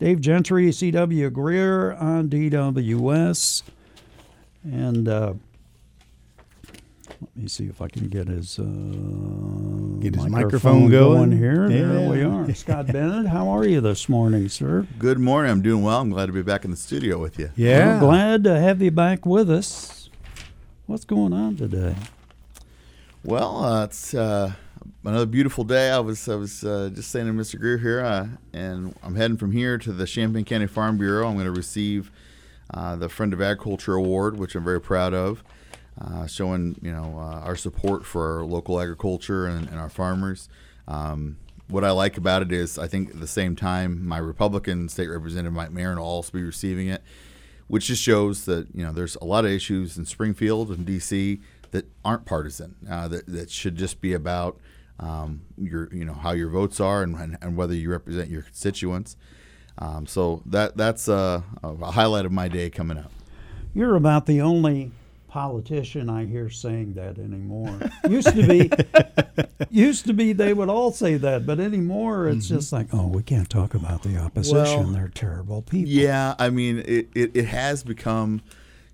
Dave Gentry, C.W. Greer on DWS. And uh, let me see if I can get his, uh, Get his microphone going. here. There we are. Scott Bennett, how are you this morning, sir? Good morning. I'm doing well. I'm glad to be back in the studio with you. Yeah. We're glad to have you back with us. What's going on today? Well, uh, it's uh, another beautiful day. I was I was uh, just saying to Mr. Greer here, uh, and I'm heading from here to the Champaign County Farm Bureau. I'm going to receive uh, the Friend of Agriculture Award, which I'm very proud of, uh, showing you know uh, our support for our local agriculture and, and our farmers. Um, what I like about it is I think at the same time my Republican state representative Mike Marron will also be receiving it. which just shows that you know there's a lot of issues in Springfield and DC that aren't partisan. Uh, that that should just be about um, your you know how your votes are and, and, and whether you represent your constituents. Um, so that that's a, a highlight of my day coming up. You're about the only politician I hear saying that anymore. used to be, used to be they would all say that, but anymore it's just like, oh, we can't talk about the opposition. Well, They're terrible people. Yeah, I mean it, it, it has become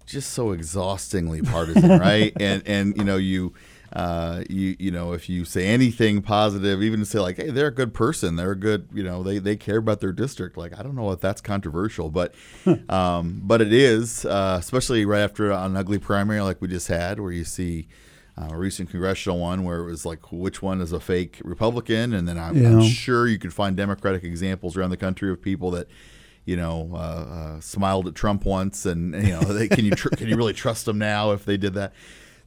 just so exhaustingly partisan, right? And and you know you. Uh, you you know if you say anything positive, even to say like, hey, they're a good person, they're a good, you know, they, they care about their district. Like I don't know if that's controversial, but um, but it is, uh, especially right after an ugly primary like we just had, where you see uh, a recent congressional one where it was like, which one is a fake Republican, and then I'm, I'm sure you could find Democratic examples around the country of people that you know, uh, uh, smiled at Trump once, and you know, they, can you tr- can you really trust them now if they did that?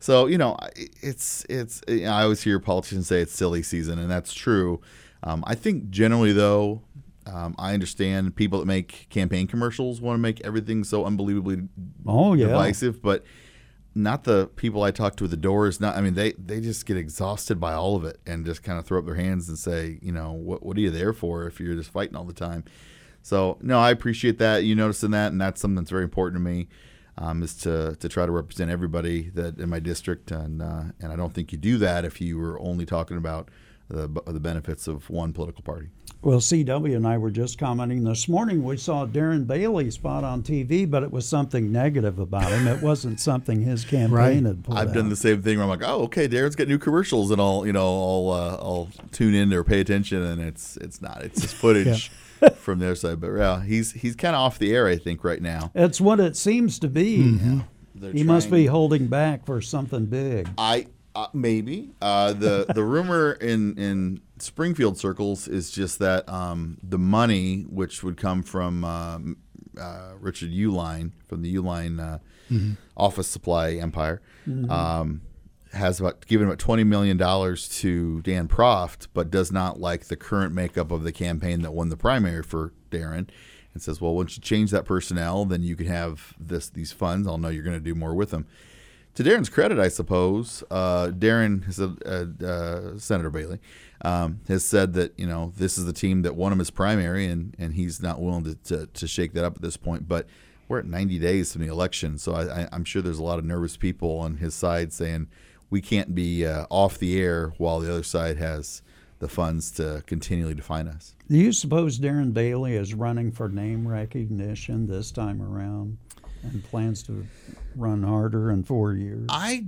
So you know, I- it's it's. You know, I always hear politicians say it's silly season, and that's true. Um, I think generally, though, um, I understand people that make campaign commercials want to make everything so unbelievably Oh yeah. divisive, but not the people I talk to at the doors. Not. I mean, they they just get exhausted by all of it and just kind of throw up their hands and say, you know, what what are you there for if you're just fighting all the time? So no, I appreciate that you noticing that, and that's something that's very important to me. Um, is to, to try to represent everybody that in my district, and uh, and I don't think you do that if you were only talking about the the benefits of one political party. Well, CW and I were just commenting this morning. We saw Darren Bailey spot on TV, but it was something negative about him. It wasn't something his campaign Right. had put I've out. done the same thing where I'm like, oh, okay, Darren's got new commercials, and I'll, you know, I'll, uh, I'll tune in or pay attention, and it's, it's not, it's just footage from their side. But yeah, he's, he's kind of off the air, I think, right now. It's what it seems to be. Mm-hmm. They're He must be holding back for something big. I uh, maybe uh, the the rumor in in Springfield circles is just that um, the money which would come from um, uh, Richard Uihlein from the Uline uh, office supply empire um, has about given about twenty million dollars to Dan Proft, but does not like the current makeup of the campaign that won the primary for Darren. And says, well, once you change that personnel, then you can have this these funds. I'll know you're going to do more with them. To Darren's credit, I suppose, uh, Darren uh, uh, Senator Bailey um, has said that you know this is the team that won him his primary, and and he's not willing to, to, to shake that up at this point. But we're at 90 days from the election, so I, I'm sure there's a lot of nervous people on his side saying we can't be uh, off the air while the other side has the funds to continually define us. Do you suppose Darren Bailey is running for name recognition this time around and plans to run harder in four years? I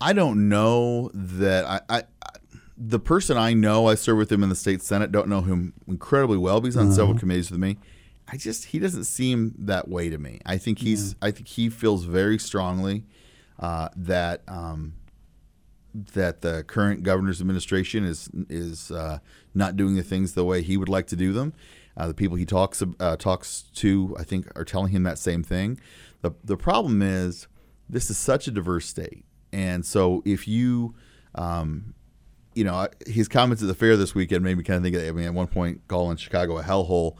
I don't know that I, I, I the person I know I serve with him in the state senate don't know him incredibly well. But he's on several committees with me. I just he doesn't seem that way to me. I think he's I think he feels very strongly uh, that um, that the current governor's administration is is uh, not doing the things the way he would like to do them. Uh, the people he talks uh, talks to, I think, are telling him that same thing. the The problem is this is such a diverse state, and so if you, um, you know, his comments at the fair this weekend made me kind of think. Of, I mean, at one point, calling Chicago a hellhole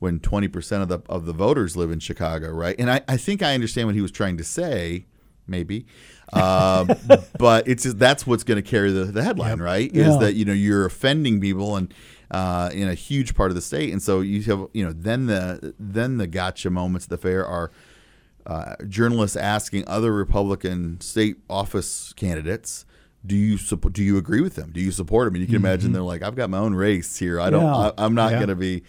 when twenty percent of the of the voters live in Chicago, right? And I, I think I understand what he was trying to say, maybe. Um, but it's that's what's going to carry the, the headline, right? Yeah. Is that you know you're offending people and uh, in a huge part of the state, and so you have you know then the then the gotcha moments at the fair are uh, journalists asking other Republican state office candidates. Do you support? Do you agree with them? Do you support them? And you can imagine they're like, "I've got my own race here. I don't. Yeah. I, I'm not Yeah. going to be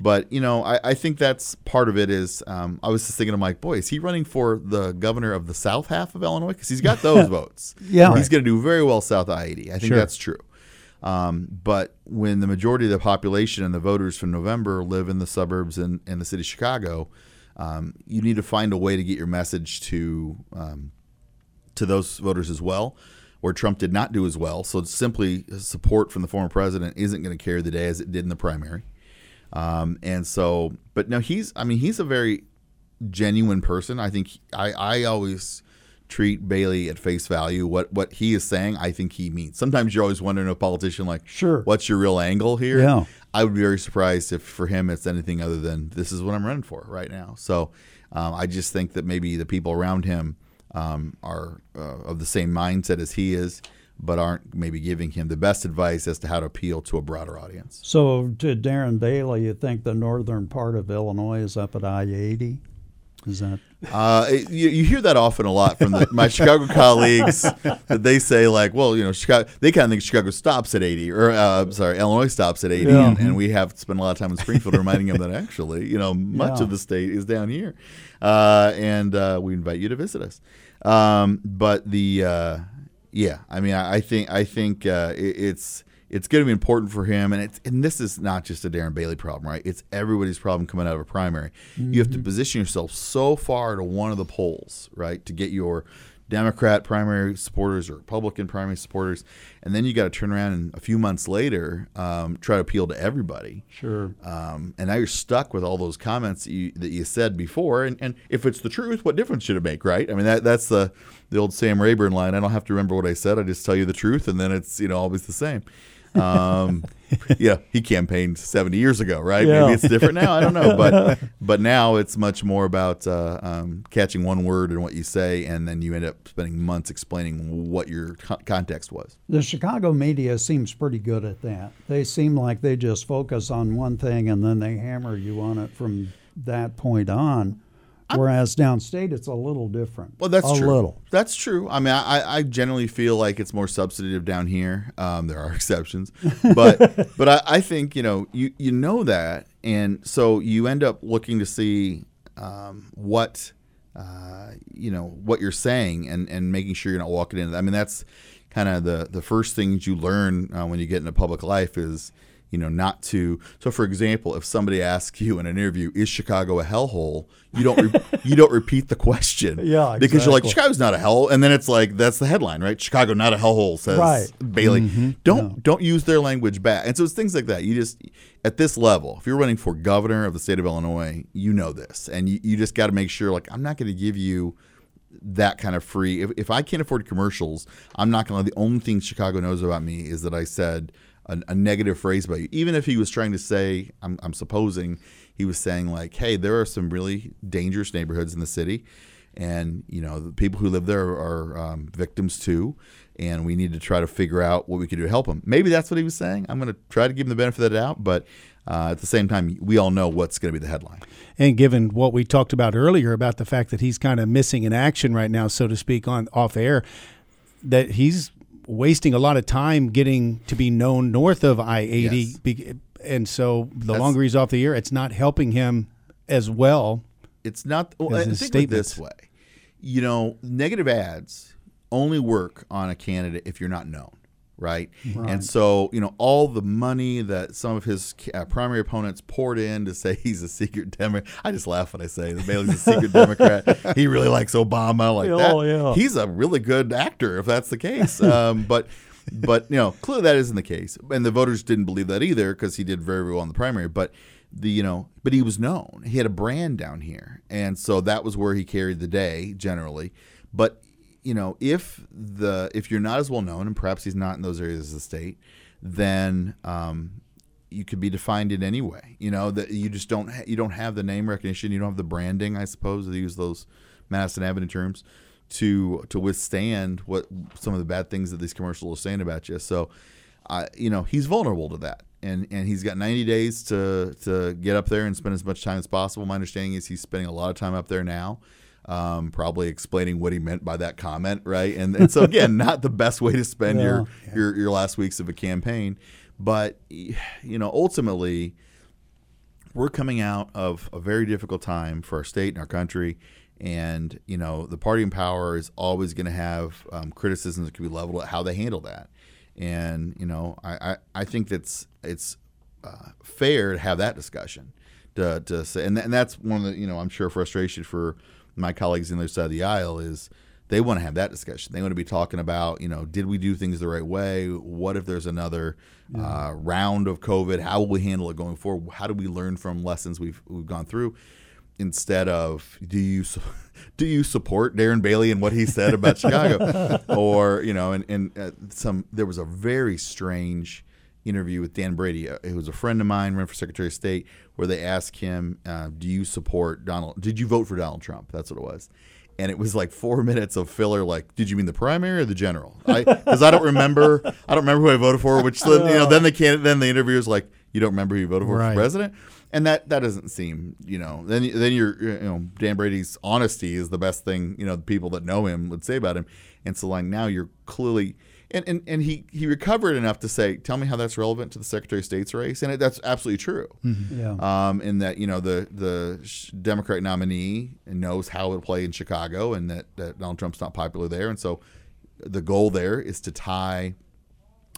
But you know, I, I think that's part of it. Is um, I was just thinking, I'm like, boy, is he running for the governor of the south half of Illinois? Because he's got those votes. Yeah. he's going to do very well south of I-80. I think Sure. that's true. Um, but when the majority of the population and the voters from November live in the suburbs and in the city of Chicago, um, you need to find a way to get your message to um, to those voters as well. Where Trump did not do as well, so simply support from the former president isn't going to carry the day as it did in the primary. Um, and so, but no, he's, I mean, he's a very genuine person. I think I, I always treat Bailey at face value. What, what he is saying, I think he means. Sometimes you're always wondering a politician like, Sure. what's your real angle here? Yeah. I would be very surprised if for him it's anything other than this is what I'm running for right now. So um, I just think that maybe the people around him um, are uh, of the same mindset as he is, but aren't maybe giving him the best advice as to how to appeal to a broader audience. So, to Darren Bailey, you think the northern part of Illinois is up at I 80? Is that? Uh, it- you, you hear that often a lot from the, my Chicago colleagues that they say like, well, you know, Chicago. They kind of think Chicago stops at eighty, or uh, I'm sorry, Illinois stops at eighty, Yeah. and, and we have spent a lot of time in Springfield reminding them that actually, you know, much Yeah. of the state is down here, uh, and uh, we invite you to visit us. Um, but the uh, yeah, I mean, I, I think I think uh, it, it's it's going to be important for him, and it's and this is not just a Darren Bailey problem, right? It's everybody's problem coming out of a primary. You have to position yourself so far to one of the polls, right, to get your Democrat primary supporters or Republican primary supporters, and then you got to turn around and a few months later um, try to appeal to everybody. Sure. Um, and now you're stuck with all those comments that you, that you said before. And, and if it's the truth, what difference should it make, right? I mean, that that's the the old Sam Rayburn line. I don't have to remember what I said. I just tell you the truth, and then it's you know always the same. Um, yeah, he campaigned 70 years ago, right? Yeah. Maybe it's different now. I don't know, but but now it's much more about uh, um, catching one word and what you say, and then you end up spending months explaining what your co- context was. The Chicago media seems pretty good at that. They seem like they just focus on one thing and then they hammer you on it from that point on. Whereas downstate, it's a little different. Well, that's a true. little. That's true. I mean, I, I generally feel like it's more substantive down here. Um, there are exceptions, but but I, I think you know you you know that, and so you end up looking to see um, what uh, you know what you're saying and and making sure you're not walking in. I mean, that's kind of the the first things you learn uh, when you get into public life is you know not to so for example if somebody asks you in an interview is chicago a hellhole? you don't re- you don't repeat the question. Yeah, because you're like chicago's not a hell and then it's like that's the headline right? Chicago not a hellhole says Right. bailey. Mm-hmm. Don't don't use their language back. And so it's things like that. You just at this level if you're running for governor of the state of illinois you know this. And you, you just got to make sure like i'm not going to give you that kind of free. If, if I can't afford commercials, I'm not going to. The only thing Chicago knows about me is that I said a, a negative phrase about you. Even if he was trying to say, I'm, I'm supposing he was saying like, hey, there are some really dangerous neighborhoods in the city, and you know the people who live there are um, victims too, and we need to try to figure out what we can do to help them. Maybe that's what he was saying. I'm going to try to give him the benefit of the doubt, but. Uh, at the same time, we all know what's going to be the headline. And given what we talked about earlier about the fact that he's kind of missing in action right now, so to speak, on off air, that he's wasting a lot of time getting to be known north of I eighty, Yes. and so the That's- longer he's off the air, it's not helping him as well. it's not well, I think of it this way you know negative ads only work on a candidate if you're not known right, and so you know all the money that some of his uh, primary opponents poured in to say he's a secret democrat i just laugh when i say that bailey's a secret democrat. He really likes obama like that. Oh, yeah. he's a really good actor if that's the case. Um, but but you know clearly that isn't the case. And the voters didn't believe that either because he did very well in the primary. But the you know but he was known. He had a brand down here. And so that was where he carried the day generally. But you know if the if you're not as well known and perhaps he's not in those areas of the state then um, you could be defined in any way you know that you just don't ha- you don't have the name recognition you don't have the branding i suppose to use those madison avenue terms to to withstand what some of the bad things that these commercials are saying about you. So uh, you know he's vulnerable to that. And and he's got 90 days to to get up there and spend as much time as possible. My understanding is he's spending a lot of time up there now um, probably explaining what he meant by that comment right and, and so again not the best way to spend your, your your last weeks of a campaign but you know ultimately we're coming out of a very difficult time for our state and our country. And, you know, the party in power is always going to have um, criticisms that can be leveled at how they handle that. And, you know, I, I, I think that's it's uh, fair to have that discussion. To, to say, and, and that's one of the, you know, I'm sure frustration for my colleagues on the other side of the aisle is they want to have that discussion. They want to be talking about, you know, did we do things the right way? What if there's another uh, round of COVID? How will we handle it going forward? How do we learn from lessons we've we've gone through? Instead of do you do you support Darren Bailey and what he said about Chicago, or you know, and and uh, some there was a very strange interview with Dan Brady, uh, who was a friend of mine, ran for Secretary of State, where they asked him, uh, "Do you support Donald? Did you vote for Donald Trump?" That's what it was, and it was like four minutes of filler. Like, did you mean the primary or the general? Because I, don't remember. I don't remember who I voted for. Which then, you know, then the candidate, then the interviewer's like, "You don't remember who you voted for Right. for president?" And that that doesn't seem, you know, then then you're, you know, Dan Brady's honesty is the best thing, you know, the people that know him would say about him. And so like now you're clearly and, and, and he, he recovered enough to say, tell me how that's relevant to the Secretary of State's race, and it, that's absolutely true. Yeah. Um, in that you know the the Democratic nominee knows how it'll play in Chicago, and that, that Donald Trump's not popular there, and so the goal there is to tie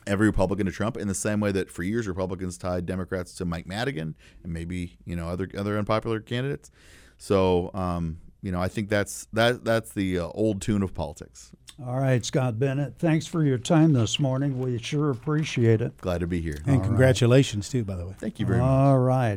every Republican to Trump in the same way that for years Republicans tied Democrats to Mike Madigan and maybe you know other other unpopular candidates. So um, you know I think that's that that's the uh, old tune of politics. All right, Scott Bennett. Thanks for your time this morning. We sure appreciate it. Glad to be here. And congratulations too, by the way. Thank you very much. All right.